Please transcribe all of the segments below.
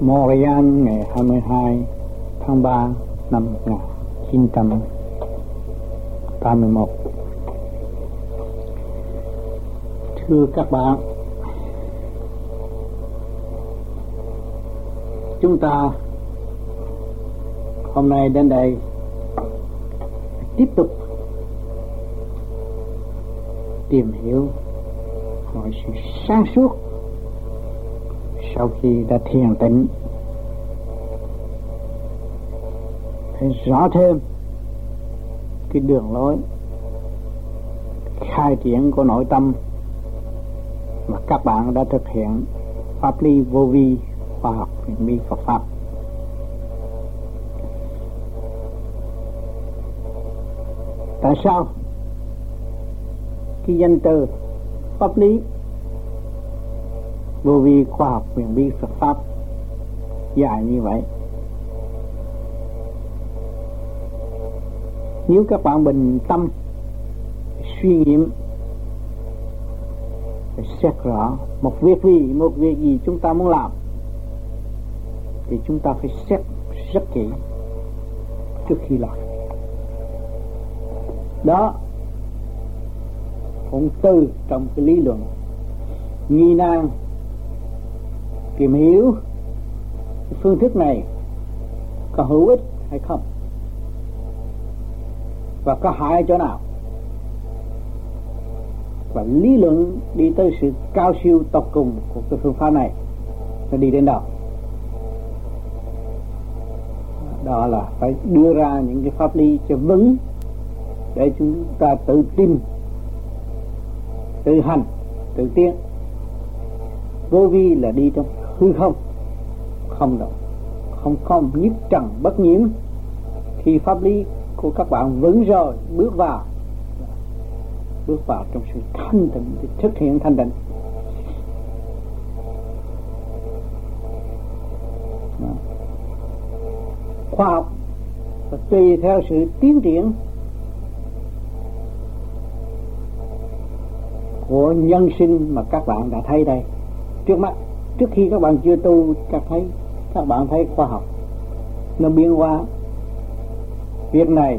Montreal ngày 22 tháng 3 năm 1981 Thưa các bạn, Chúng ta hôm nay đến đây tiếp tục tìm hiểu mọi sự sáng suốt sau khi đã thiền tĩnh. Phải rõ thêm cái đường lối, khai triển của nội tâm mà các bạn đã thực hiện pháp lý vô vi khoa học huyền bí Phật pháp. Tại sao? Cái danh từ pháp lý vô vi khoa học quyền bí Phật pháp. Dạy như vậy. Nếu các bạn bình tâm, suy nghiệm xét rõ một việc gì, một việc gì chúng ta muốn làm, thì chúng ta phải xét rất kỹ trước khi làm. Đó cũng từ trong cái lý luận nghi nan tìm hiểu phương thức này có hữu ích hay không? Và có hại chỗ nào? Và lý luận đi tới sự cao siêu tột cùng của cái phương pháp này nó đi đến đâu? Đó là phải đưa ra những cái pháp lý cho vững để chúng ta tự tin, tự hành, tự tiến vô vi là đi trong hư không? Không đâu. Không có nhất trần bất nhiễm. Khi pháp lý của các bạn vững rồi, bước vào bước vào trong sự thanh tịnh thì thực hiện thanh tịnh. Khoa học và tùy theo sự tiến triển của nhân sinh mà các bạn đã thấy đây. Trước mắt trước khi các bạn chưa tu, các thấy, các bạn thấy khoa học. Nó biến hóa. Việc này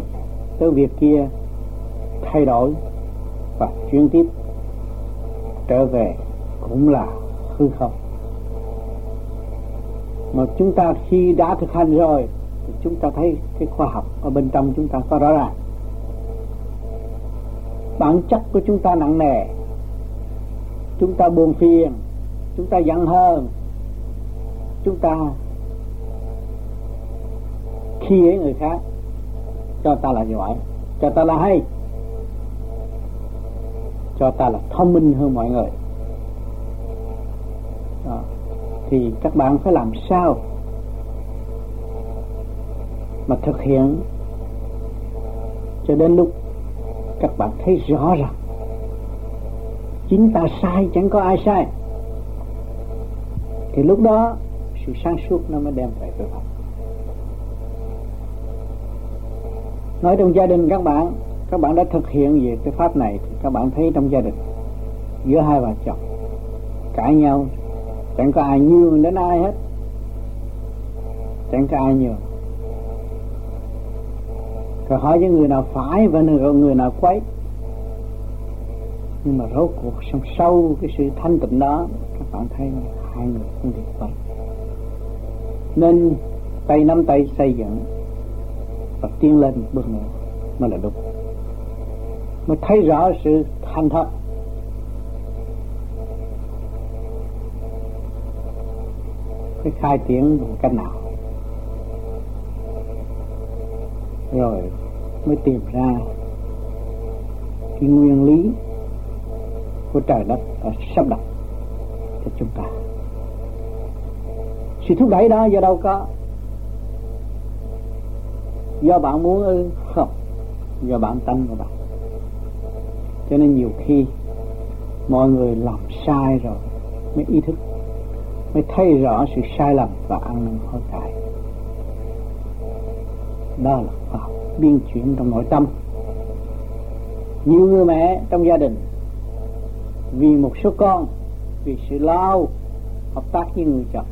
tới việc kia thay đổi và chuyển tiếp, trở về cũng là hư không. Mà chúng ta khi đã thực hành rồi, thì chúng ta thấy cái khoa học ở bên trong chúng ta có rõ ràng. Bản chất của chúng ta nặng nề. Chúng ta buồn phiền chúng ta giận hơn. Chúng ta khi ấy người khác, cho ta là giỏi, cho ta là hay, cho ta là thông minh hơn mọi người. Đó. thì các bạn phải làm sao mà thực hiện? Cho đến lúc các bạn thấy rõ ràng chính ta sai, chẳng có ai sai thì lúc đó, sự sáng suốt nó mới đem lại với pháp nói trong gia đình các bạn các bạn đã thực hiện về cái pháp này thì các bạn thấy trong gia đình, giữa hai vợ chồng, cãi nhau, chẳng có ai nhường đến ai hết. Chẳng có ai nhường. Rồi hỏi những người nào phải và người nào quấy. Nhưng mà rốt cuộc trong sâu cái sự thanh tịnh đó, các bạn thấy hai người không được vậy nên tay nắm tay xây dựng và tiến lên bước nữa mới là đúng. Mới thấy rõ sự thành thật. Cái khai triển bằng cách nào? Rồi mới tìm ra cái nguyên lý của trời đất đã sắp đặt cho chúng ta sự thúc đẩy đó, do đâu có? Do bạn muốn ư? Không. Do bản tâm của bạn. Cho nên nhiều khi mọi người làm sai rồi mới ý thức, mới thấy rõ sự sai lầm và ăn năn hối cải. Đó là khoa học biên chuyển trong nội tâm. Nhiều người mẹ trong gia đình vì một số con, vì sự lao hợp tác với người chồng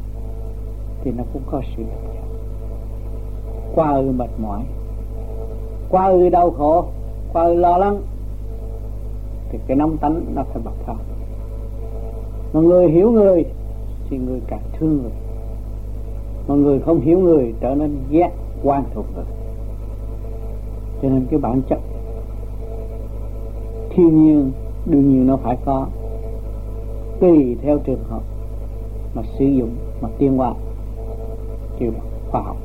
thì nó cũng có sự độc giác qua ư mệt mỏi, qua ư đau khổ, qua ư lo lắng, thì cái nóng tánh nó phải bộc phát. Mà người hiểu người thì người càng thương người. Mà người không hiểu người trở nên ghét quan thuộc người. Cho nên cái bản chất, thiên nhiên đương nhiên nó phải có, tùy theo trường hợp mà sử dụng, mà tiên hoạt kêu là khoa học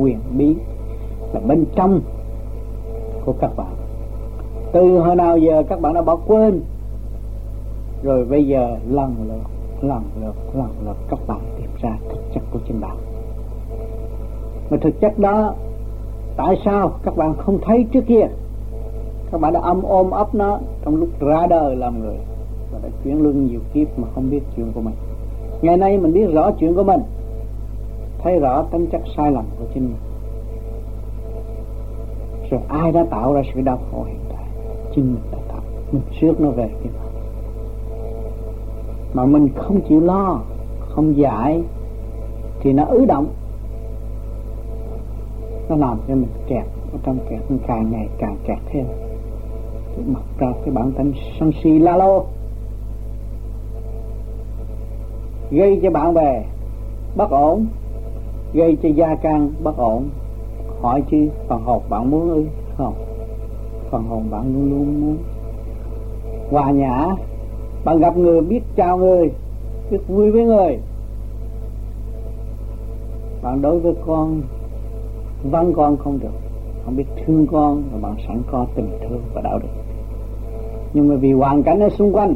quyền bí là bên trong của các bạn. Từ hồi nào giờ các bạn đã bỏ quên? Rồi bây giờ lần lượt lần lượt lần lượt các bạn tìm ra thực chất của chính bạn. Mà thực chất đó, tại sao các bạn không thấy trước kia? Các bạn đã âm ôm ấp nó trong lúc ra đời làm người và đã chuyển luân nhiều kiếp mà không biết chuyện của mình. Ngày nay mình biết rõ chuyện của mình thấy rõ tính chất sai lầm của chính mình. Rồi ai đã tạo ra sự đau khổ hiện tại? Chính mình đã tạo. Mình trước nó về cái mà mà mình không chịu lo, không giải, thì nó ứ động. Nó làm cho mình kẹt ở trong kẹt, mình càng ngày càng kẹt thêm. Thì mặc ra cái bản tính sân si la lô. Gây cho bạn bè bất ổn gây cho gia can bất ổn. Hỏi chi phần hồn bạn muốn ư? Không. Phần hồn bạn luôn luôn muốn. Hòa nhã, bạn gặp người biết chào người, biết vui với người. Bạn đối với con văn con không được. Không biết thương con mà bạn sẵn có tình thương và đạo đức. Nhưng mà vì hoàn cảnh ở xung quanh,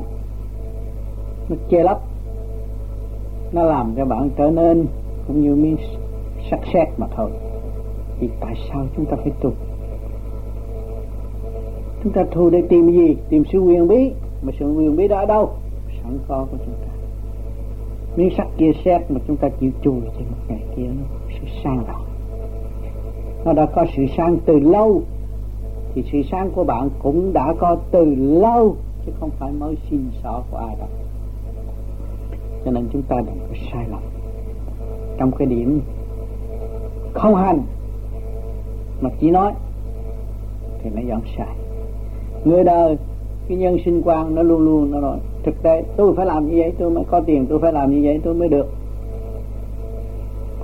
nó che lấp. Nó làm cho bạn trở nên cũng như miếng sắc xét mà thôi. Thì tại sao chúng ta phải tu chúng ta tu để tìm gì? Tìm sự quyền bí. Mà sự quyền bí đó ở đâu? Sẵn có của chúng ta. Miếng sắt kia xét mà chúng ta chịu chui thì một ngày kia nó sẽ sang lại nó đã có sự sang từ lâu. Thì sự sáng của bạn cũng đã có từ lâu, chứ không phải mới xin xỏ của ai đâu. Cho nên chúng ta đừng có sai lầm. Trong cái điểm không hành. Mà chỉ nói, thì nó dẫn sai. Người đời, cái nhân sinh quan nó luôn luôn nó nói, thực tế, tôi phải làm như vậy, tôi mới có tiền, tôi phải làm như vậy, tôi mới được.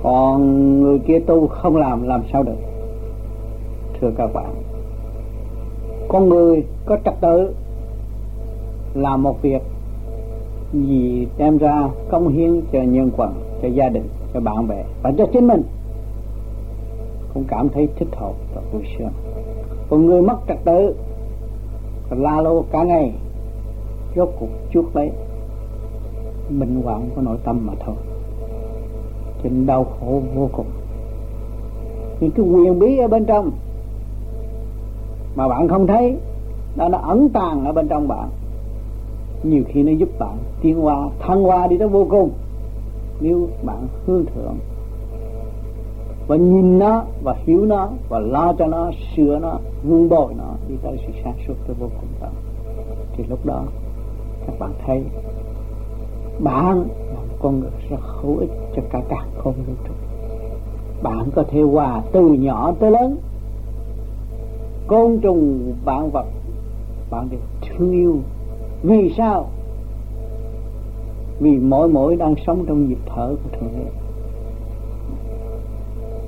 Còn người kia tu không làm làm sao được? Thưa các bạn, con người có trật tự làm một việc gì đem ra công hiến cho nhân quần cho gia đình, cho bạn bè và cho chính mình cũng cảm thấy thích hợp và vui sướng. Còn người mất trật tự la lô cả ngày, rốt cuộc chuốc lấy bệnh hoạn của nội tâm mà thôi. Trên đau khổ vô cùng. Những cái quyền bí ở bên trong mà bạn không thấy đó nó ẩn tàng ở bên trong bạn. Nhiều khi nó giúp bạn tiến hóa, thăng hoa đi tới vô cùng nếu bạn hướng thượng và nhìn nó, và hiểu nó, và lo cho nó, sửa nó vun bồi nó đi tới sự sáng suốt tới vô cùng tận thì lúc đó, các bạn thấy, bạn là một con người rất hữu ích cho cả cả không vũ trụ. Bạn có thể hòa từ nhỏ tới lớn. Côn trùng, vạn vật, bạn đều thương yêu. Vì sao? Vì mỗi mỗi đang sống trong nhịp thở của thượng đế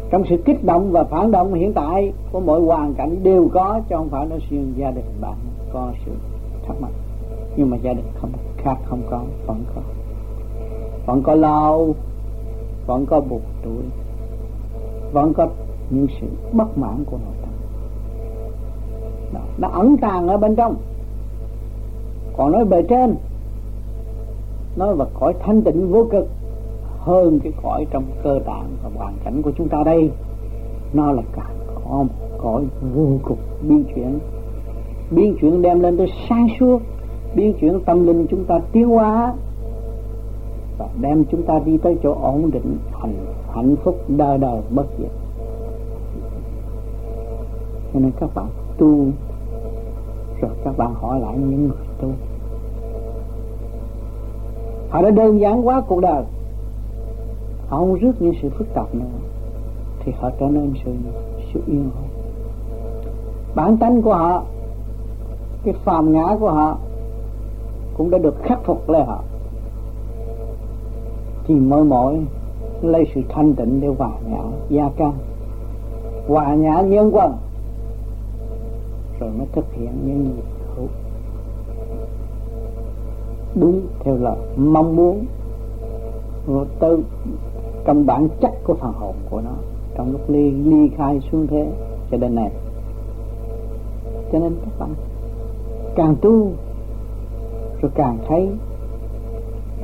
trong sự kích động và phản động hiện tại của mọi hoàn cảnh đều có cho không phải nói riêng gia đình bạn có sự thắc mắc. Nhưng mà gia đình không khác không có vẫn có. Vẫn có lâu vẫn có buộc tuổi vẫn có những sự bất mãn của nội tâm. Đó, nó ẩn tàng ở bên trong. Còn nói bề trên nói về cõi thanh tịnh vô cực hơn cái cõi trong cơ tạng và hoàn cảnh của chúng ta đây. Nó là cả có một cõi vô cùng biến chuyển. Biến chuyển đem lên tới sáng suốt. Biến chuyển tâm linh chúng ta tiêu hóa và đem chúng ta đi tới chỗ ổn định hạnh hạnh phúc đời đời, bất diệt. Cho nên các bạn tu, rồi các bạn hỏi lại những người tu. Họ đã đơn giản quá cuộc đời họ không rước những sự phức tạp nữa thì họ trở nên sự sự yên ổn bản tánh của họ cái phàm ngã của họ cũng đã được khắc phục lại họ thì mỗi mỗi lấy sự thanh tịnh để hòa nhã gia can hòa nhã nhân quân rồi mới thực hiện những gì hữu đúng theo lời mong muốn rồi tự trong bản chất của phần hồn của nó. Trong lúc ly ly khai xuống thế, cho đến này. Cho nên các bạn càng tu, rồi càng thấy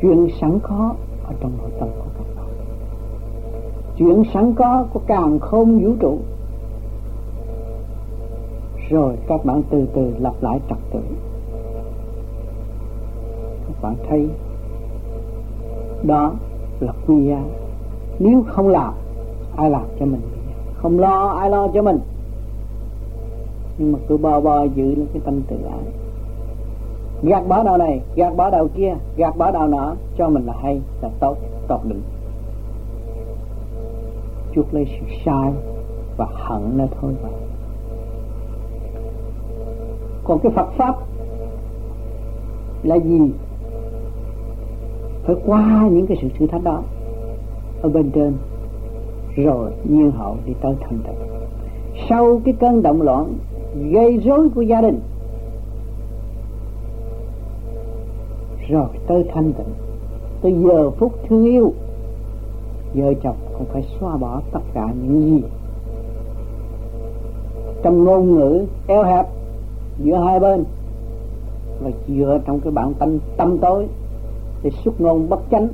chuyện sẵn có ở trong nội tâm của các bạn. Chuyện sẵn có của càng không vũ trụ. Rồi các bạn từ từ lặp lại trật tự. Các bạn thấy, đó là quy giá nếu không làm, ai làm cho mình? Không lo, ai lo cho mình? Nhưng mà cứ bò bò giữ lên cái tâm tự ái. Gạt bỏ đầu này, gạt bỏ đầu kia, gạt bỏ đầu nọ, cho mình là hay, là tốt tốt định chuốc lấy sự sai và hận nó thôi vậy còn cái Phật pháp là gì? Phải qua những cái sự thử thách đó ở bên trên. Rồi nhiên hậu đi tới thành tựu sau cái cơn động loạn, gây rối của gia đình. Rồi, tới thanh tịnh. Tới giờ phút thương yêu. Vợ chồng cũng phải xóa bỏ tất cả những gì. Trong ngôn ngữ eo hẹp giữa hai bên và dựa trong cái bản tâm tâm tối để xuất ngôn bất chánh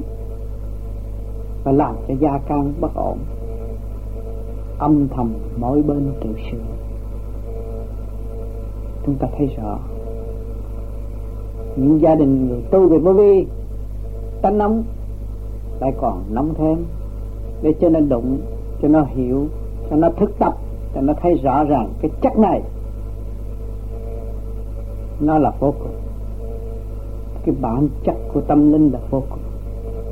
và làm cho gia can bất ổn. Âm thầm mỗi bên tự sửa chúng ta thấy rõ, những gia đình người tu về vô vi tánh nóng lại còn nóng thêm, để cho nó đụng, cho nó hiểu, cho nó thức tập, cho nó thấy rõ ràng cái chất này. Nó là vô cùng. Cái bản chất của tâm linh là vô cùng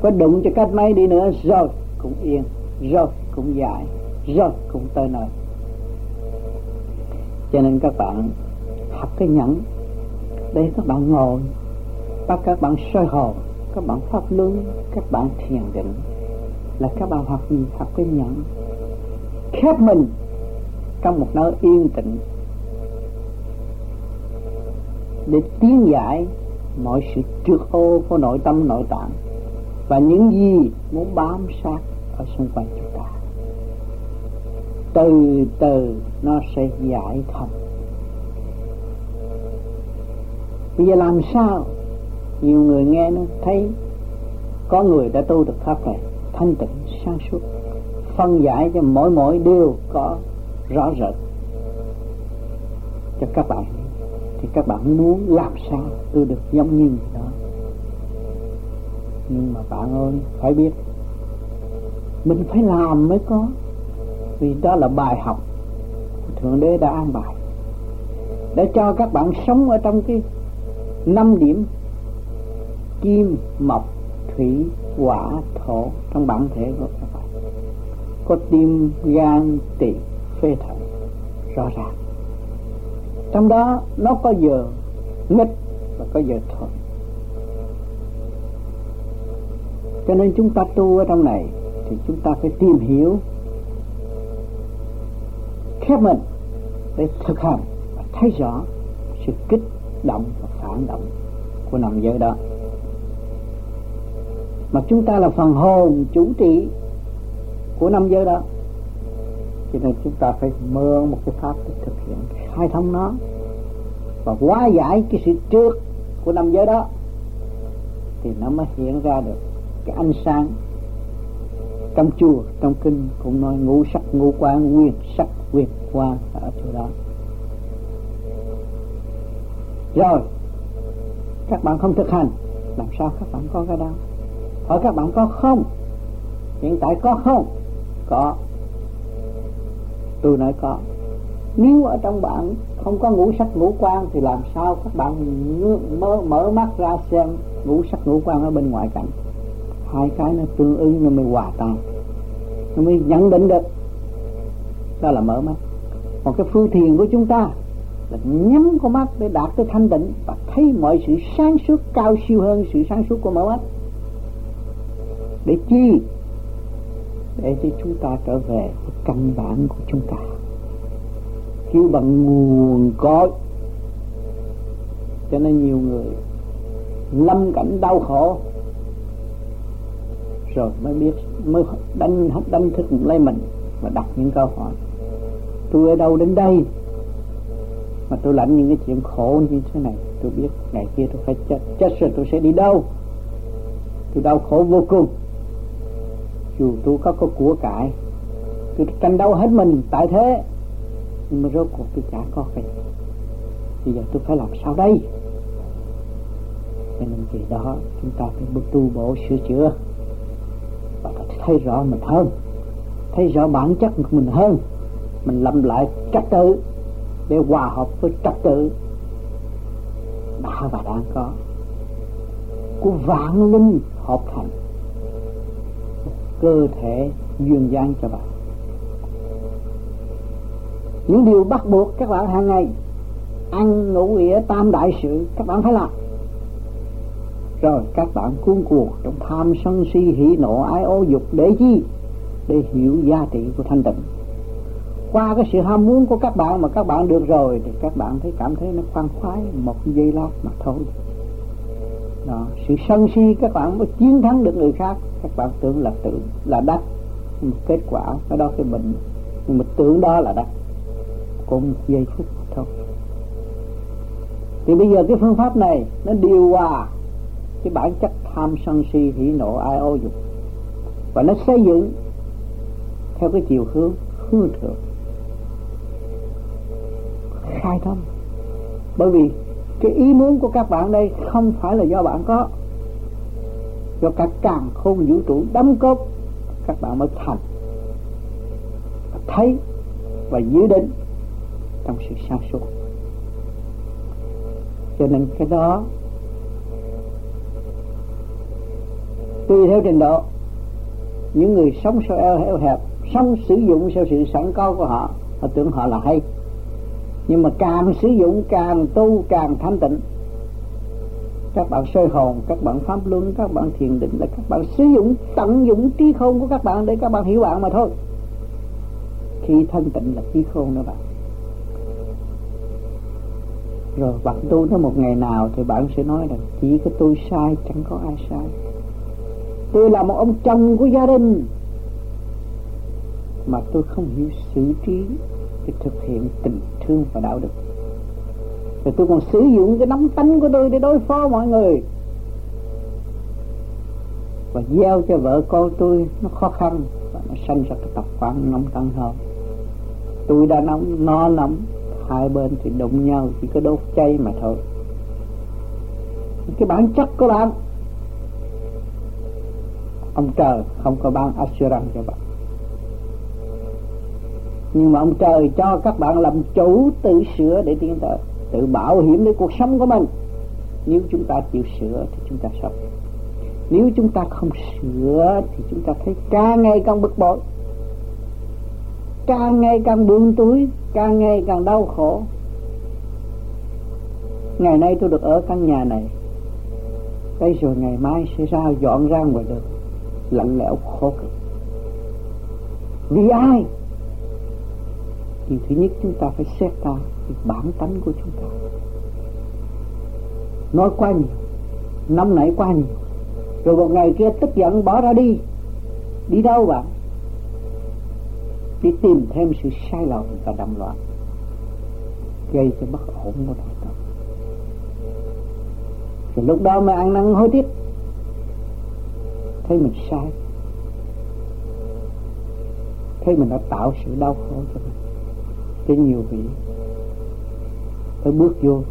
có đụng cho cách mấy đi nữa rồi cũng yên rồi cũng dài, rồi cũng tới nơi. Cho nên các bạn học cái nhẫn để các bạn ngồi bắt các bạn soi hồn các bạn pháp luân các bạn thiền định là các bạn học gì? Học cái nhẫn. Khép mình trong một nơi yên tĩnh để tiến giải mọi sự trước ô của nội tâm nội tạng và những gì muốn bám sát ở xung quanh chúng ta. Từ từ nó sẽ giải thông bây giờ làm sao? Nhiều người nghe nó thấy có người đã tu được pháp này thanh tịnh, sáng suốt, phân giải cho mỗi mỗi điều có rõ rệt cho các bạn. Thì các bạn muốn làm sao tu được giống như người đó? Nhưng mà bạn ơi, phải biết, mình phải làm mới có. Vì đó là bài học thượng đế đã an bài để cho các bạn sống ở trong cái năm điểm kim, mộc, thủy, hỏa, thổ trong bản thể của các bạn. Có tim, gan, tỳ, phế thận, rõ ràng. Trong đó, nó có giờ nghịch và có giờ thuận. Cho nên chúng ta tu ở trong này thì chúng ta phải tìm hiểu, khép mình để thực hành và thấy rõ sự kích động và phản động của nằm giới đó. Mà chúng ta là phần hồn chủ trị của năm giới đó, cho nên chúng ta phải mượn một cái pháp để thực hiện khai thông nó và hóa giải cái sự trước của năm giới đó thì nó mới hiện ra được cái ánh sáng trong chùa trong kinh cũng nói ngũ sắc ngũ quan quyền sắc quyền quan ở chỗ đó. Rồi các bạn không thực hành làm sao các bạn có cái đó? Hỏi các bạn có không? Hiện tại có không? Có. Tôi nói có. Nếu ở trong bạn không có ngũ sắc ngũ quan thì làm sao các bạn mở, mở mắt ra xem ngũ sắc ngũ quan ở bên ngoài cảnh? Hai cái nó tương ứng nó mới hòa tan. Nó mới nhận định được. Đó là mở mắt. Còn cái phương thiền của chúng ta là nhắm con mắt để đạt tới thanh định và thấy mọi sự sáng suốt, cao siêu hơn sự sáng suốt của mở mắt. Để chi? Để cho chúng ta trở về với căn bản của chúng ta. Kêu bằng nguồn cội. Cho nên nhiều người lâm cảnh đau khổ rồi mới biết, mới đánh đánh thức lấy mình và đặt những câu hỏi. Tôi ở đâu đến đây? Mà tôi lãnh những cái chuyện khổ như thế này, tôi biết ngày kia tôi phải chết. Chết rồi tôi sẽ đi đâu? Tôi đau khổ vô cùng. Dù tôi có có của cải, tôi tranh đấu hết mình tại thế. Nhưng mà rốt cuộc tôi chả có cái bây giờ tôi phải làm sao đây? Cho nên vì đó chúng ta phải bước tu bổ sửa chữa và thấy rõ mình hơn. Thấy rõ bản chất của mình hơn. Mình lầm lại trật tự để hòa hợp với trật tự đã và đang có. Của vạn linh hợp thành. Cơ thể duyên dáng cho bạn. Những điều bắt buộc các bạn hàng ngày. Ăn ngủ nghĩa tam đại sự, các bạn phải làm rồi các bạn cuốn cuộc trong tham sân si hỉ nộ ái ô dục để chi? Để hiểu giá trị của thanh tịnh. Qua cái sự ham muốn của các bạn mà các bạn được rồi, thì các bạn thấy cảm thấy nó khoan khoái một giây lát mà thôi. Đó. sự sân si các bạn mới chiến thắng được người khác, các bạn tưởng là tự, là đắc. Nhưng kết quả, cái đó cái bệnh. Nhưng mà tưởng đó là đắc. Cũng một giây phút thôi. Thì bây giờ cái phương pháp này, nó điều hòa cái bản chất tham sân si, hỉ nộ, ai ô dục. Và nó xây dựng theo cái chiều hướng hư thượng. Khai thông. Bởi vì cái ý muốn của các bạn đây không phải là do bạn có. Do cả càng khôn vũ trụ đóng cốt các bạn mới thành. Thấy và giữ định trong sự sáng suốt. Cho nên cái đó tùy theo trình độ, những người sống sao ờ, eo eo hẹp, sống sử dụng theo sự sẵn có của họ họ tưởng họ là hay. Nhưng mà càng sử dụng, càng tu, càng thanh tịnh. Các bạn soi hồn, các bạn pháp luân, các bạn thiền định là các bạn sử dụng, tận dụng trí khôn của các bạn để các bạn hiểu bạn mà thôi. Khi thanh tịnh là trí khôn đó bạn. Rồi bạn tu tới một ngày nào thì bạn sẽ nói rằng, chỉ có tôi sai, chẳng có ai sai tôi là một ông chồng của gia đình. Mà tôi không hiểu xử trí để thực hiện tình thương và đạo đức. Rồi tôi còn sử dụng cái nóng tánh của tôi để đối phó mọi người. Và gieo cho vợ con tôi nó khó khăn và nó sanh ra cái tập quán nóng tăng hơn tôi đã nóng nó nóng, hai bên thì đụng nhau chỉ có đốt cháy mà thôi. Cái bản chất của bạn ông trời không có ban assurance cho bạn. Nhưng mà ông trời cho các bạn làm chủ tự sửa để tiến tới, tự bảo hiểm để cuộc sống của mình. Nếu chúng ta chịu sửa thì chúng ta sống. Nếu chúng ta không sửa thì chúng ta thấy càng ngày càng bực bội, càng ngày càng buông túi càng ngày càng đau khổ. Ngày nay tôi được ở căn nhà này. Đây rồi ngày mai sẽ ra dọn ra ngoài đường lạnh lẽo khổ cực vì ai? Thì thứ nhất chúng ta phải xét ta cái bản tánh của chúng ta. Nói quá nhiều năm nãy quá nhiều. Rồi một ngày kia tức giận bỏ ra đi. Đi đâu bạn? Đi tìm thêm sự sai lầm và đầm loạn, gây cho bất ổn của nội tâm rồi lúc đó mới ăn năn hối tiếc thấy mình sai. Thấy mình đã tạo sự đau khổ cho mình. Cho nhiều vị phải bước vô.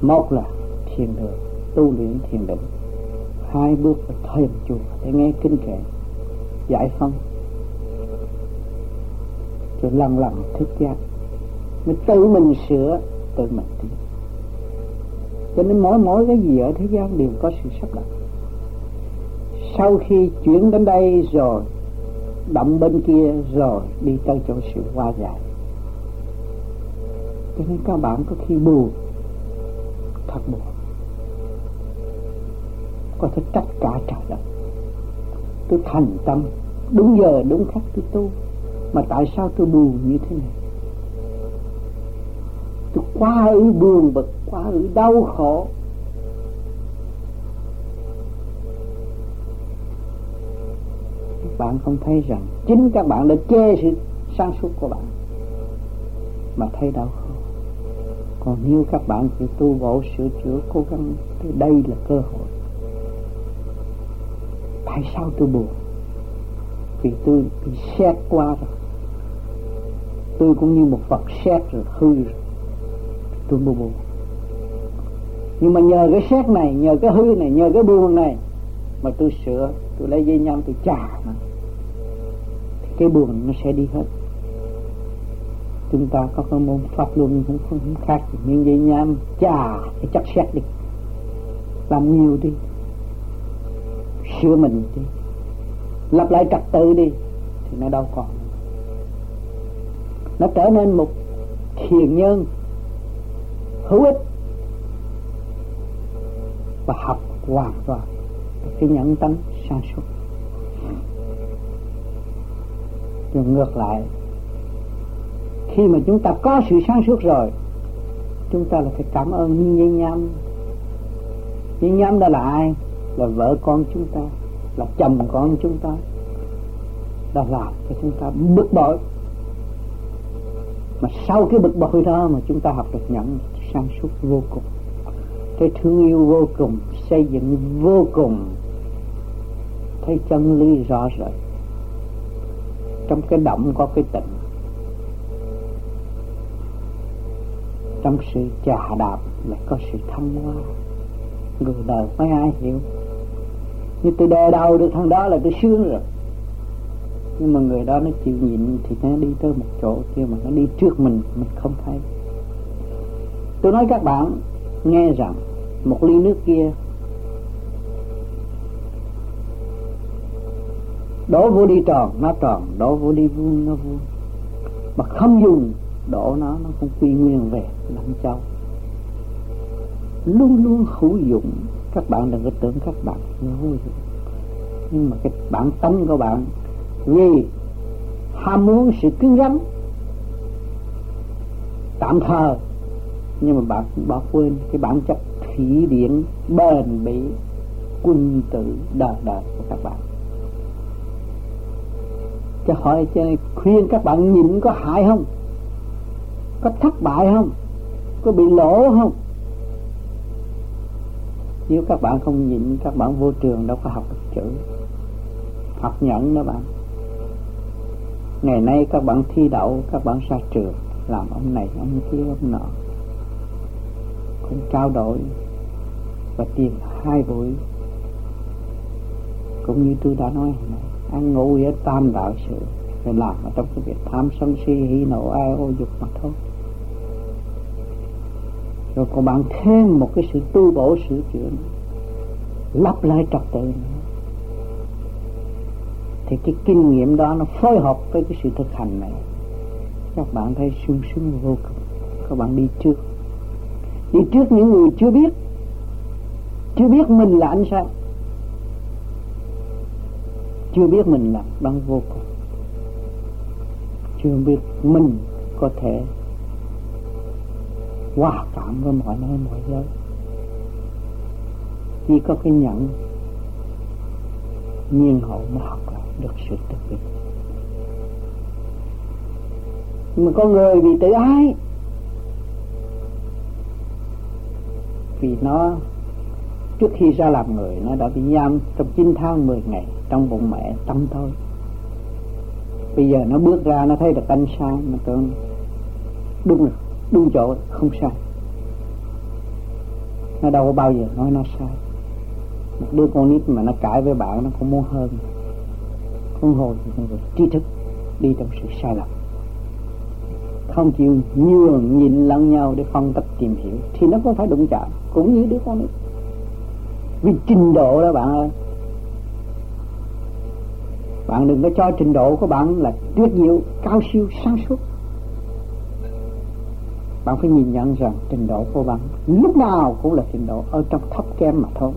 Một là thiền đường, tu luyện thiền định. Hai bước phải thêm chùa để nghe kinh kệ, giải phân rồi lần lần thức giác. Mới tự mình sửa, tự mình tiến. Cho nên mỗi mỗi cái gì ở thế gian đều có sự sắp đặt sau khi chuyển đến đây rồi, động bên kia rồi đi tới chỗ sự hoa giải. Cho nên các bạn có khi buồn, thật buồn. Có thể trách cả trời đất. Tôi thành tâm, đúng giờ, đúng khắc tôi tu. Mà tại sao tôi buồn như thế này? Tôi quá ư buồn bực quá ư đau khổ. Bạn không thấy rằng chính các bạn đã chê sự sáng suốt của bạn. Mà thấy đau khổ. Còn nếu các bạn chỉ tu bổ sửa chữa, cố gắng, thì đây là cơ hội. Tại sao tôi buồn? Vì tôi bị xét qua rồi. Tôi cũng như một vật xét rồi, hư rồi. Tôi buồn buồn. Nhưng mà nhờ cái xét này, nhờ cái hư này, nhờ cái buồn này, mà tôi sửa, tôi lấy dây nhăm tôi chà mà cái buồn nó sẽ đi hết. Chúng ta có cái môn pháp luân cũng không? Khác. Miếng dây nhám chà cái chắc xét đi. Làm nhiều đi. Sửa mình đi. Lập lại trật tự đi, thì nó đâu còn. Nó trở nên một thiền nhân hữu ích và học hoàn toàn cái nhẫn tánh sáng suốt. Rồi ngược lại. Khi mà chúng ta có sự sáng suốt rồi, chúng ta là phải cảm ơn như nhâm. Như nhâm đó là ai? Là vợ con chúng ta, là chồng con chúng ta đã làm cho chúng ta bực bội. Mà sau cái bực bội đó mà chúng ta học được nhận sáng suốt vô cùng. Cái thương yêu vô cùng, xây dựng vô cùng. Thấy chân lý rõ rệt trong cái động có cái tịnh. Trong sự trà đạp lại có sự thăng hoa. Người đời mấy ai hiểu. Như tôi đè đầu được thằng đó là tôi sướng rồi. Nhưng mà người đó nó chịu nhịn thì nó đi tới một chỗ kia mà nó đi trước mình mình không thấy. Tôi nói các bạn nghe rằng một ly nước kia đổ vô đi tròn, nó tròn. Đổ vô đi vuông nó vuông mà không dùng đổ nó nó không quy nguyên về làm châu luôn luôn hữu dụng. Các bạn đừng có tưởng các bạn vô dụng. Nhưng mà cái bản tánh của bạn, vì ham muốn sự cứng rắn, tạm thời nhưng mà bạn bỏ quên cái bản chất thủy điển bền bỉ, quân tử đời đời của các bạn cho hỏi, cho nên khuyên các bạn nhịn có hại không? Có thất bại không? Có bị lỗ không? Nếu các bạn không nhịn, các bạn vô trường đâu có học được chữ. Học nhẫn đó bạn. Ngày nay các bạn thi đậu, các bạn ra trường, làm ông này, ông kia, ông nọ. Cũng trao đổi và tìm hai buổi. Cũng như tôi đã nói hồi nãy ăn ngủ ở tam đạo sự. Phải làm ở trong cái việc tham sân si hỉ nộ, ai ô dục mà thôi. Rồi còn bạn thêm một cái sự tu bổ, sửa chữa lắp lại trật tự nữa. Thì cái kinh nghiệm đó nó phối hợp với cái sự thực hành này. Các bạn thấy sung sướng vô cùng. Các bạn đi trước. Đi trước những người chưa biết. Chưa biết mình là anh sao? Chưa biết mình là đang vô cùng. Chưa biết mình có thể hòa cảm với mọi nơi, mọi giới. Chỉ có cái nhận nhiên hậu mà học lại được sự tự biết mà con người bị tự ái, vì nó trước khi ra làm người, nó đã bị giam trong 9 tháng 10 ngày trong bụng mẹ tâm thôi bây giờ nó bước ra, nó thấy được anh sai mà tưởng đúng rồi đúng chỗ, không sai. Nó đâu có bao giờ nói nó sai. Một đứa con nít mà nó cãi với bạn, nó cũng muốn hơn. Không hồ thì người trí thức đi trong sự sai lầm. Không chịu nhường nhịn lẫn nhau để phân tích tìm hiểu, thì nó cũng phải đụng chạm cũng như đứa con nít vì trình độ đó bạn ơi. Bạn đừng có cho trình độ của bạn là tuyệt diệu cao siêu, sáng suốt. Bạn phải nhìn nhận rằng trình độ của bạn lúc nào cũng là trình độ ở trong thấp kém mà thôi.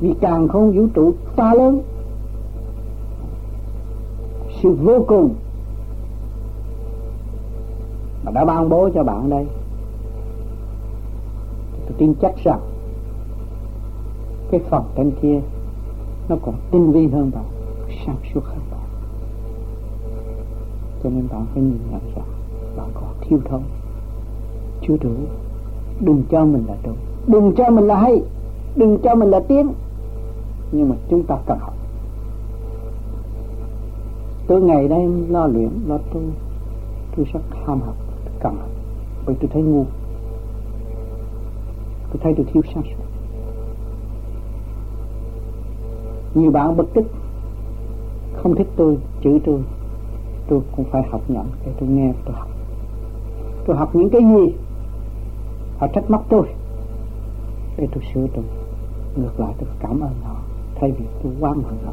Vì càng không vũ trụ to lớn, sự vô cùng mà đã ban bố cho bạn đây. Tôi tin chắc rằng cái phần trên kia, nó còn tinh vi hơn bạn, sáng suốt hơn bạn. Cho nên bạn phải nhìn nhận rằng bạn còn thiếu thốn. Chưa đủ đừng cho mình là đủ đừng cho mình là hay, đừng cho mình là tiếng. Nhưng mà chúng ta cần học. Tôi ngày đây lo luyện, lo tu, tôi rất ham học cần học. Bởi tôi thấy ngu. Tôi thấy tôi thiếu sáng suốt. Nhiều bạn bất tích không thích tôi, chửi tôi. Tôi cũng phải học nhận để tôi nghe tôi học. Tôi học những cái gì? Họ trách móc tôi. Để tôi sửa tôi. Ngược lại, tôi cảm ơn họ. Thay vì tôi quá hận họ.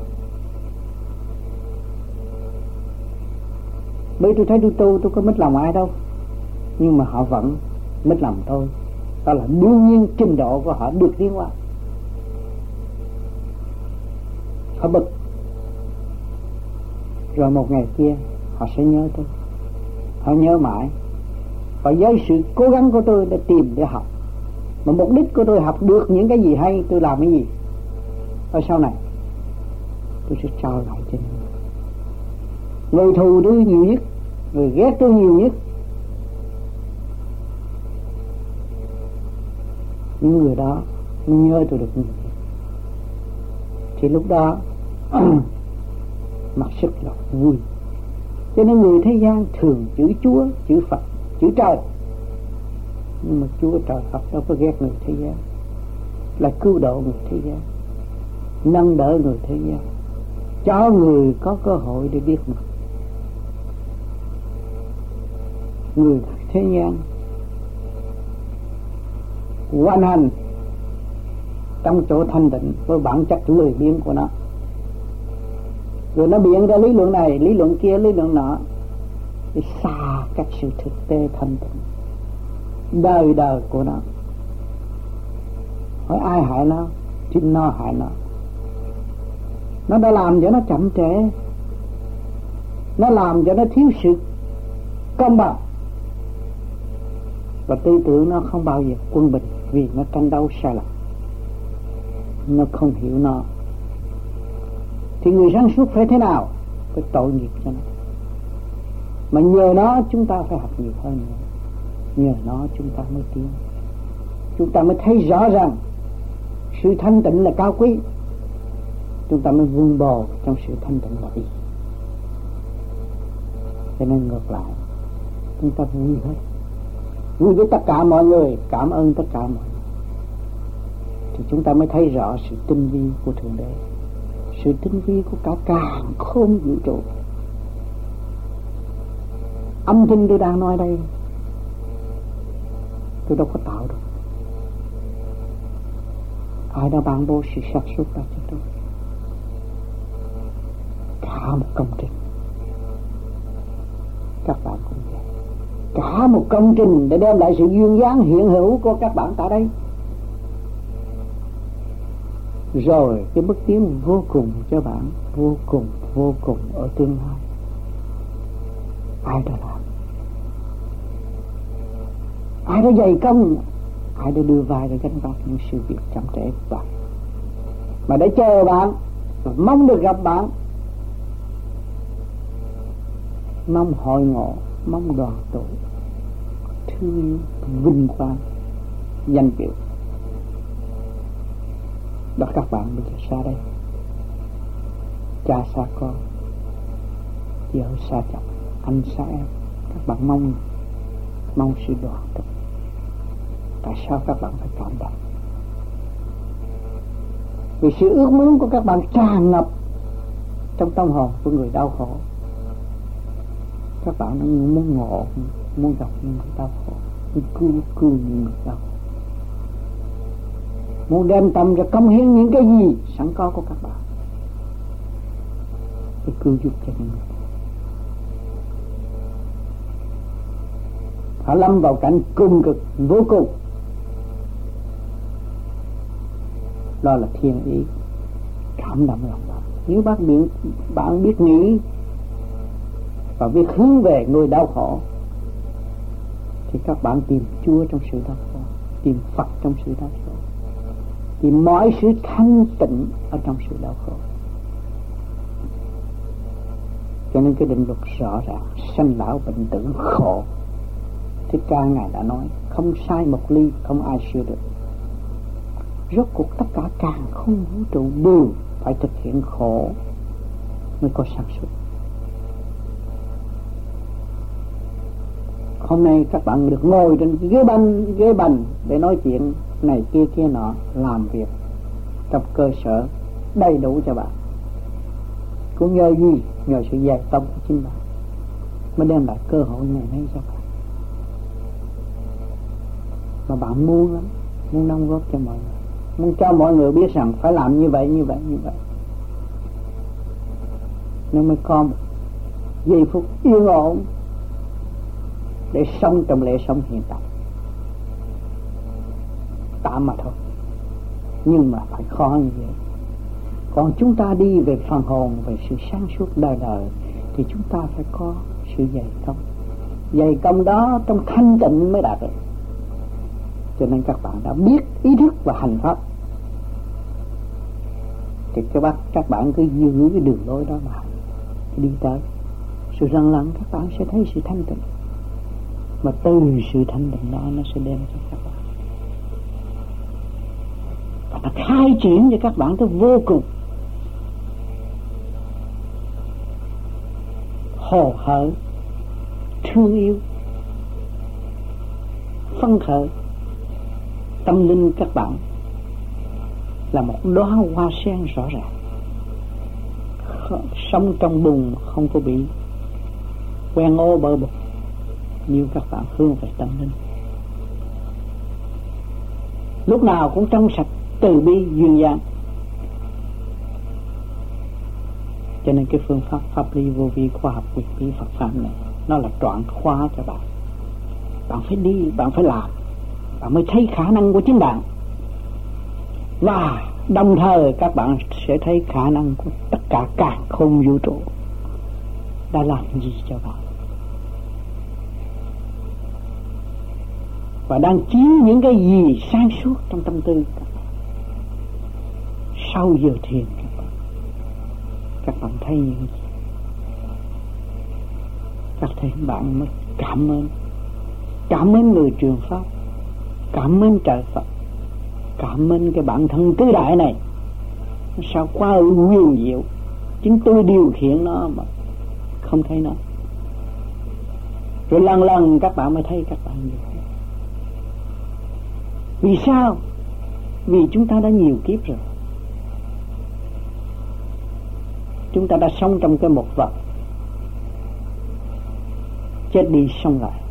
Bởi tôi thấy tôi tu tôi có mất lòng ai đâu. Nhưng mà họ vẫn mất lòng tôi. Đó là đương nhiên trình độ của họ được tiến qua họ bực. Rồi một ngày kia, họ sẽ nhớ tôi. Họ nhớ mãi. Và với sự cố gắng của tôi để tìm để học. Mà mục đích của tôi học được những cái gì hay, tôi làm cái gì. Và sau này, tôi sẽ trao lại cho những người. Thù tôi nhiều nhất, người ghét tôi nhiều nhất. Những người đó nhớ tôi được nhiều. Thì lúc đó Ừ. mặc sức là vui. Cho nên người thế gian thường chữ chúa, chữ phật, chữ trời. Nhưng mà chúa trời phật đâu có ghét người thế gian. Là cứu độ người thế gian. Nâng đỡ người thế gian. Cho người có cơ hội để biết mặt. Người thế gian quan hành trong chỗ thanh tịnh với bản chất lười biếng của nó rồi nó biện ra lý luận này, lý luận kia, lý luận nọ, để xa các sự thực tế thanh tịnh. Đời đời của nó. Hỏi ai hại nó? Chính nó hại nó. Nó đã làm cho nó chậm trễ. Nó làm cho nó thiếu sự công bằng. Và tư tưởng nó không bao giờ quân bình vì nó tranh đấu sai lầm. Nó không hiểu nó thì người sáng suốt phải thế nào? Phải tội nghiệp cho nó. Mà nhờ nó chúng ta phải học nhiều hơn nữa. Nhờ nó chúng ta mới tiến. Chúng ta mới thấy rõ rằng sự thanh tịnh là cao quý. Chúng ta mới vun bò trong sự thanh tịnh là gì. Cho nên ngược lại, chúng ta vui hết. Vui với tất cả mọi người, cảm ơn tất cả mọi người. Thì chúng ta mới thấy rõ sự tinh vi của thượng đế sự tinh vi của cả càng khôn vũ trụ. Âm thanh tôi đang nói đây, tôi đâu có tạo được. Ai đã ban bố sự sản xuất ra cho tôi? Cả một công trình. Các bạn cũng vậy. Cả một công trình để đem lại sự duyên dáng hiện hữu của các bạn tại đây rồi, cái bước tiến vô cùng cho bạn, vô cùng vô cùng ở tương lai. Ai đã làm? Ai đã dày công? Ai đã đưa vai để gánh vác những sự việc chậm trễ của bạn? Mà để chờ bạn và mong được gặp bạn, mong hội ngộ, mong đoàn tụ, thương vinh quang, danh dự đó các bạn bây giờ xa đây. Cha xa con. Vợ xa chồng. Anh xa em. Các bạn mong mong sự đoàn tụ. Tại sao các bạn phải cảm động? Vì sự ước muốn của các bạn tràn ngập trong tâm hồn của người đau khổ. Các bạn muốn ngộ, muốn gặp những người đau khổ. Muốn cứu cứu những người đau khổ muốn đem tâm ra công hiến những cái gì sẵn có của các bạn. Để cứu giúp cho người. Họ lâm vào cảnh cung cực vô cùng. Đó là thiên ý. Cảm động lòng bạn. Nếu bác biết, bạn biết nghĩ và biết hướng về người đau khổ, thì các bạn tìm Chúa trong sự đau khổ, tìm Phật trong sự đau khổ thì mọi sự thanh tịnh ở trong sự đau khổ. Cho nên cái định luật rõ ràng sanh lão bệnh tử khổ. Thích Ca Ngài đã nói Không sai một ly không ai sửa được. Rốt cuộc tất cả càng không vũ trụ đều Phải thực hiện khổ Mới có sản xuất Hôm nay các bạn được ngồi trên ghế bành, ghế bành Để nói chuyện này kia kia nọ, Làm việc trong cơ sở đầy đủ cho bạn. Cũng nhờ gì? Nhờ sự dày tâm của chính bạn mới đem lại cơ hội ngày nay cho bạn. Mà bạn muốn lắm, muốn đóng góp cho mọi người, muốn cho mọi người biết rằng phải làm như vậy như vậy như vậy. Nó mới có một giây phút yên ổn để sống trong lễ sống hiện tại tạm mà thôi. Nhưng mà phải khó như vậy. Còn chúng ta đi về phần hồn, về sự sáng suốt đời đời, thì chúng ta phải có sự dày công. Dày công đó trong thanh tịnh mới đạt được. Cho nên các bạn đã biết ý thức và hành pháp. Thì các bạn các bạn cứ giữ cái đường lối đó mà đi tới. Sự răng lặng các bạn sẽ thấy sự thanh tịnh. Mà từ sự thanh tịnh đó nó sẽ đem cho các bạn và khai triển cho các bạn tới vô cùng. Hồ hởi thương yêu phân khởi, tâm linh các bạn là một đóa hoa sen rõ ràng. Sống trong bùn không có bị quen ô bờ bực như các bạn hướng về tâm linh, lúc nào cũng trong sạch từ bi, duyên dáng. Cho nên cái phương pháp pháp lý vô vi khoa học quyền bí Phật pháp này, nó là trọn khóa cho bạn. Bạn phải đi, bạn phải làm. Bạn mới thấy khả năng của chính bạn. Và đồng thời các bạn sẽ thấy khả năng của tất cả cả không vũ trụ đã làm gì cho bạn. Và đang chiếu những cái gì sáng suốt trong tâm tư sau giờ thiền, các bạn các bạn thấy những gì? Các thầy bạn mới cảm ơn. Cảm ơn người truyền pháp. Cảm ơn trời Phật. Cảm ơn cái bản thân tứ đại này. Sao quá nguyên diệu. Chính tôi điều khiển nó mà không thấy nó. Rồi lần lần các bạn mới thấy các bạn nhiều vì sao? Vì chúng ta đã nhiều kiếp rồi. Chúng ta đã sống trong cái một vật. Chết đi xong lại.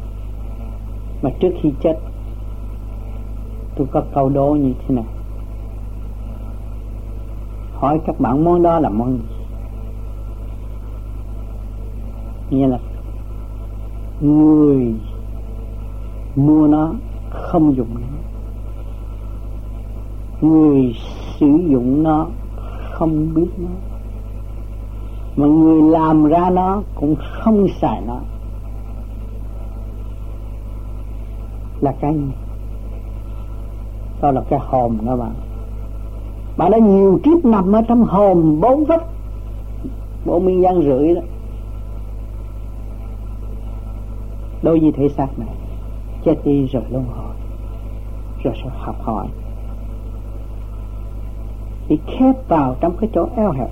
Mà trước khi chết, tôi có câu đố như thế này. Hỏi các bạn món đó là món gì? Nghĩa là người mua nó không dùng nó. Người sử dụng nó không biết nó mà người làm ra nó cũng không xài nó. Là cái gì? Đó là cái hồn đó bạn. Bạn đã nhiều kiếp nằm ở trong hồn bốn vách, bốn miên gian rưỡi đó. Đối với thể xác này, chết đi rồi luân hồi, rồi sẽ học hỏi. Bị khép vào trong cái chỗ eo hẹp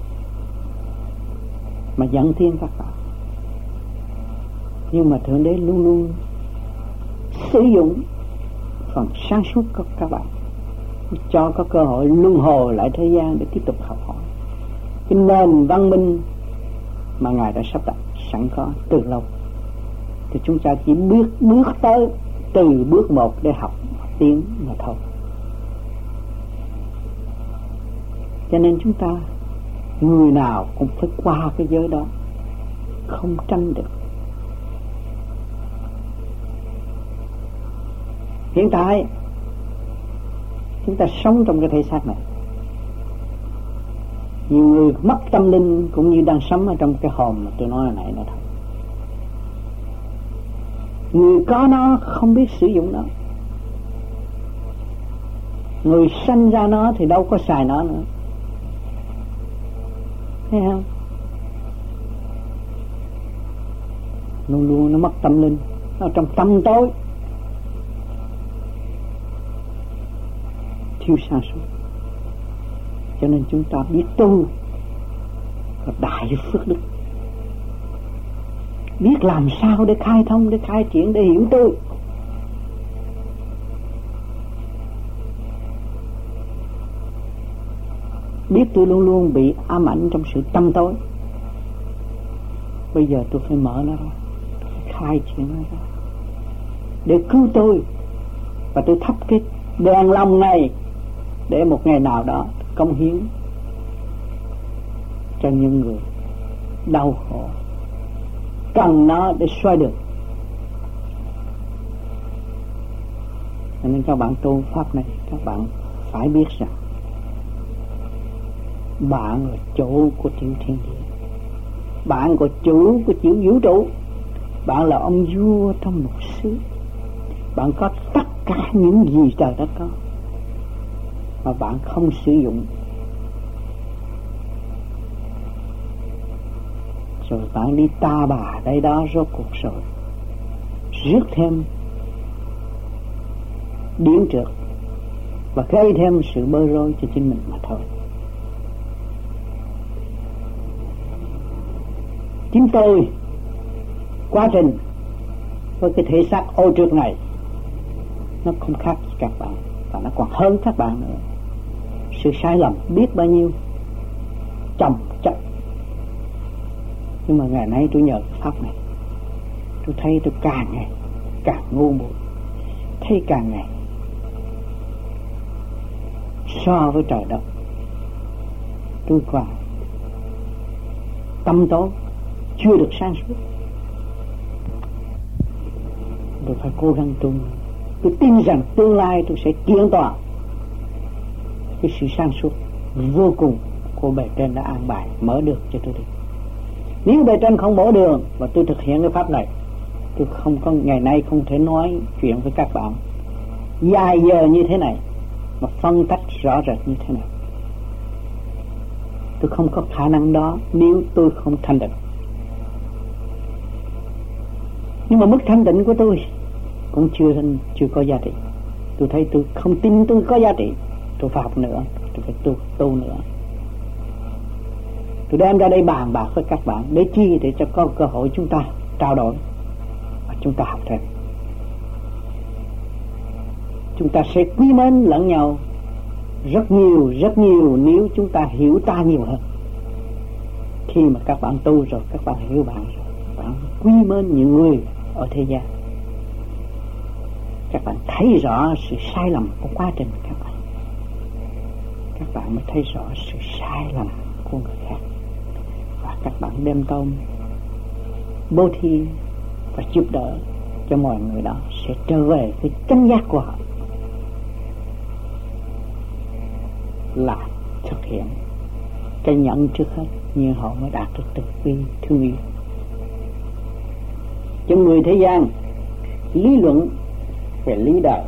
mà dẫn thiên các bạn. Nhưng mà thượng đế luôn luôn sử dụng phần sáng suốt của các bạn, cho có cơ hội luân hồi lại thế gian để tiếp tục học hỏi. Cái nền văn minh mà ngài đã sắp đặt sẵn có từ lâu, thì chúng ta chỉ bước bước tới từ bước một để học tiếng mà thôi. Cho nên chúng ta người nào cũng phải qua cái giới đó, không tranh được. Hiện tại, chúng ta sống trong cái thể xác này. Nhiều người mất tâm linh cũng như đang sống ở trong cái hòm mà tôi nói hồi nãy nữa thôi người có nó không biết sử dụng nó. Người sanh ra nó thì đâu có xài nó nữa thấy không à? luôn luôn nó mất tâm linh. Nó trong tâm tối. Thiếu sáng suốt cho nên chúng ta biết tu và đại phước đức. Biết làm sao để khai thông, để khai triển, để hiểu tôi biết tôi luôn luôn bị ám ảnh trong sự tâm tối. Bây giờ tôi phải mở nó ra, tôi phải khai triển nó ra. Để cứu tôi, và tôi thắp cái đèn lòng này để một ngày nào đó công hiến cho những người đau khổ. Cần nó để xoay được. Nên các bạn tu pháp này, các bạn phải biết rằng bạn là chủ của tiểu thiên địa. Bạn là chủ của tiểu vũ trụ. Bạn là ông vua trong một xứ. Bạn có tất cả những gì trời đất có, mà bạn không sử dụng. Rồi bạn đi ta bà đây đó rốt cuộc rồi. Rước thêm điển trượt và gây thêm sự bơ rối cho chính mình mà thôi. Chính tôi. Quá trình với cái thể xác ô trượt này, nó không khác gì các bạn, và nó còn hơn các bạn nữa. Sự sai lầm biết bao nhiêu chồng chất nhưng mà ngày nay tôi nhờ pháp này, tôi thấy tôi càng ngày càng ngu muội, thấy càng ngày so với trời đất. Tôi còn tâm tối chưa được sáng suốt. Tôi phải cố gắng tu tôi tin rằng tương lai tôi sẽ kiện tỏa cái sự sáng suốt vô cùng của bề trên đã an bài, mở được cho tôi đi. Nếu bề trên không mở đường và tôi thực hiện cái pháp này, tôi không có, ngày nay không thể nói chuyện với các bạn dài giờ như thế này, mà phân tách rõ rệt như thế này. Tôi không có khả năng đó nếu tôi không thành được nhưng mà mức thanh định của tôi cũng chưa chưa có giá trị. Tôi thấy tôi không tin tôi có giá trị. Tôi phải học nữa, tôi phải tu tu nữa. Tôi đem ra đây bàn bạc với các bạn để chi để cho có cơ hội chúng ta trao đổi và chúng ta học thêm. Chúng ta sẽ quý mến lẫn nhau rất nhiều rất nhiều nếu chúng ta hiểu ta nhiều hơn. Khi mà các bạn tu rồi, các bạn hiểu bạn rồi bạn quý mến những người ở thế gian. Các bạn thấy rõ sự sai lầm của quá trình các bạn. Các bạn mới thấy rõ sự sai lầm của người khác. Và các bạn đem tâm bố thí và giúp đỡ cho mọi người đó sẽ trở về với chân giác của họ. Là thực hiện cái nhận trước hết như họ mới đạt được từ bi thương yêu cho người thế gian. Lý luận về lý đạo.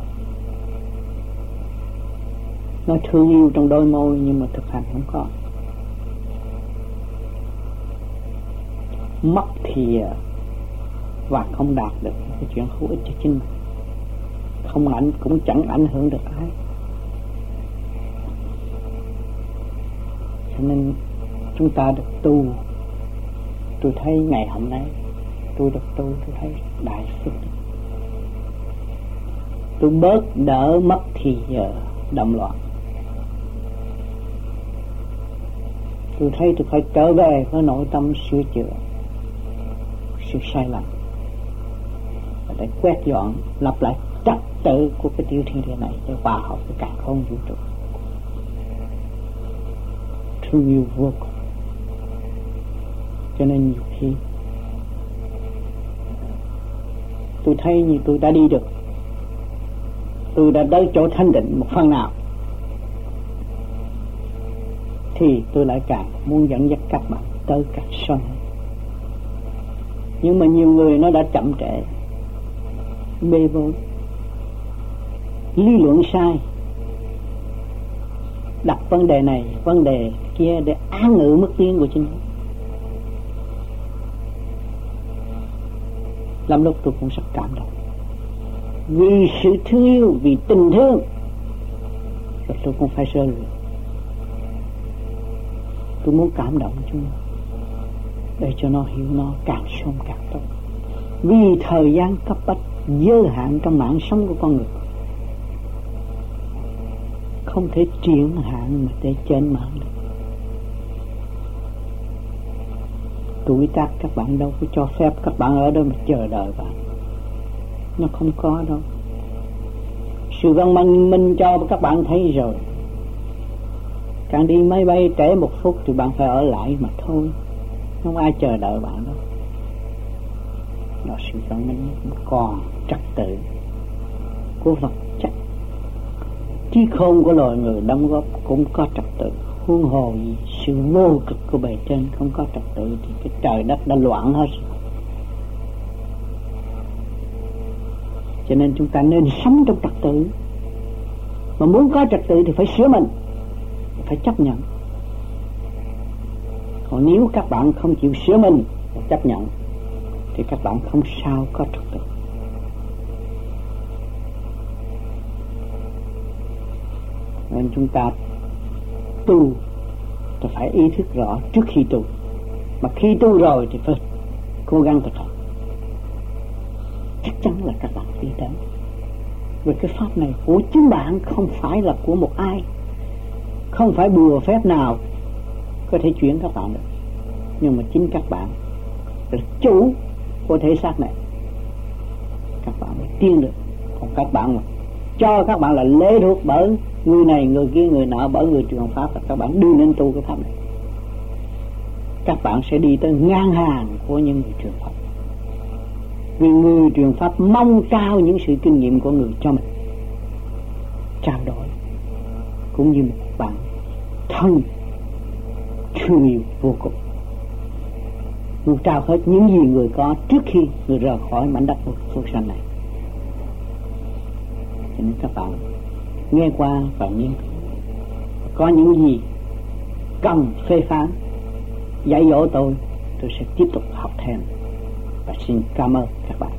Nó thương yêu trong đôi môi, nhưng mà thực hành không có. Mất thì à, và không đạt được cái chuyện hữu ích cho chính mình. Không ảnh, cũng chẳng ảnh hưởng được ai. Cho nên chúng ta được tu. Tôi thấy ngày hôm nay tôi được tu tôi thấy đại sư tôi bớt đỡ mất thì giờ động loạn. Tôi thấy tôi phải trở về với nội tâm sửa chữa, sự sai lầm. Và để quét dọn lặp lại trật tự của cái tiểu thiên địa này để hòa hợp với cả không vũ trụ. Thương yêu vô cùng. Cho nên nhiều khi tôi thấy như tôi đã đi được. Tôi đã tới chỗ thanh định một phần nào. Thì tôi lại càng muốn dẫn dắt các bạn tới càng sâu nhưng mà nhiều người nó đã chậm trễ mê bối, lý luận sai, đặt vấn đề này, vấn đề kia để án ngữ mức tiến của chính mình làm lúc tôi cũng rất cảm động. Vì sự thương yêu, vì tình thương, rồi tôi cũng phải sơ lệ. Tôi muốn cảm động chúng để cho nó hiểu nó càng sâu càng tốt. Vì thời gian cấp bách, giới hạn trong mạng sống của con người, không thể triển hạn mà để trên mạng được. Tuổi tác các bạn đâu có cho phép các bạn ở đâu mà chờ đợi bạn. Nó không có đâu. Sự văn minh minh cho các bạn thấy rồi. Càng đi máy bay trễ một phút thì bạn phải ở lại mà thôi. Không ai chờ đợi bạn đâu. Đó sự văn minh còn trật tự. Của vật chất. Trí khôn của loài người đóng góp cũng có trật tự huống hồ sự vô cực của bề trên không có trật tự thì cái trời đất đã loạn hết. Cho nên chúng ta nên sống trong trật tự. Mà muốn có trật tự thì phải sửa mình, phải chấp nhận. Còn nếu các bạn không chịu sửa mình và chấp nhận, thì các bạn không sao có trật tự. Nên chúng ta tu, thì phải ý thức rõ trước khi tu. Mà khi tu rồi thì phải cố gắng thực hành. Chắc chắn là các bạn đi đến vì cái pháp này của chính bạn không phải là của một ai. Không phải bùa phép nào có thể chuyển các bạn được. Nhưng mà chính các bạn là chủ của thể xác này. Các bạn mới tiên được. Còn các bạn mà cho các bạn là lễ thuộc bởi người này, người kia, người nọ, bởi người truyền pháp và các bạn đưa nên tu cái pháp này. Các bạn sẽ đi tới ngang hàng của những người truyền pháp. Vì người truyền pháp mong cao những sự kinh nghiệm của người cho mình, trao đổi, cũng như một bạn thân, thương yêu vô cùng. Muốn trao hết những gì người có trước khi người rời khỏi mảnh đất phước sanh này. Cho nên các bạn nghe qua và nghiên có những gì cần phê phán, dạy dỗ tôi tôi sẽ tiếp tục học thêm. Và xin cảm ơn các bạn.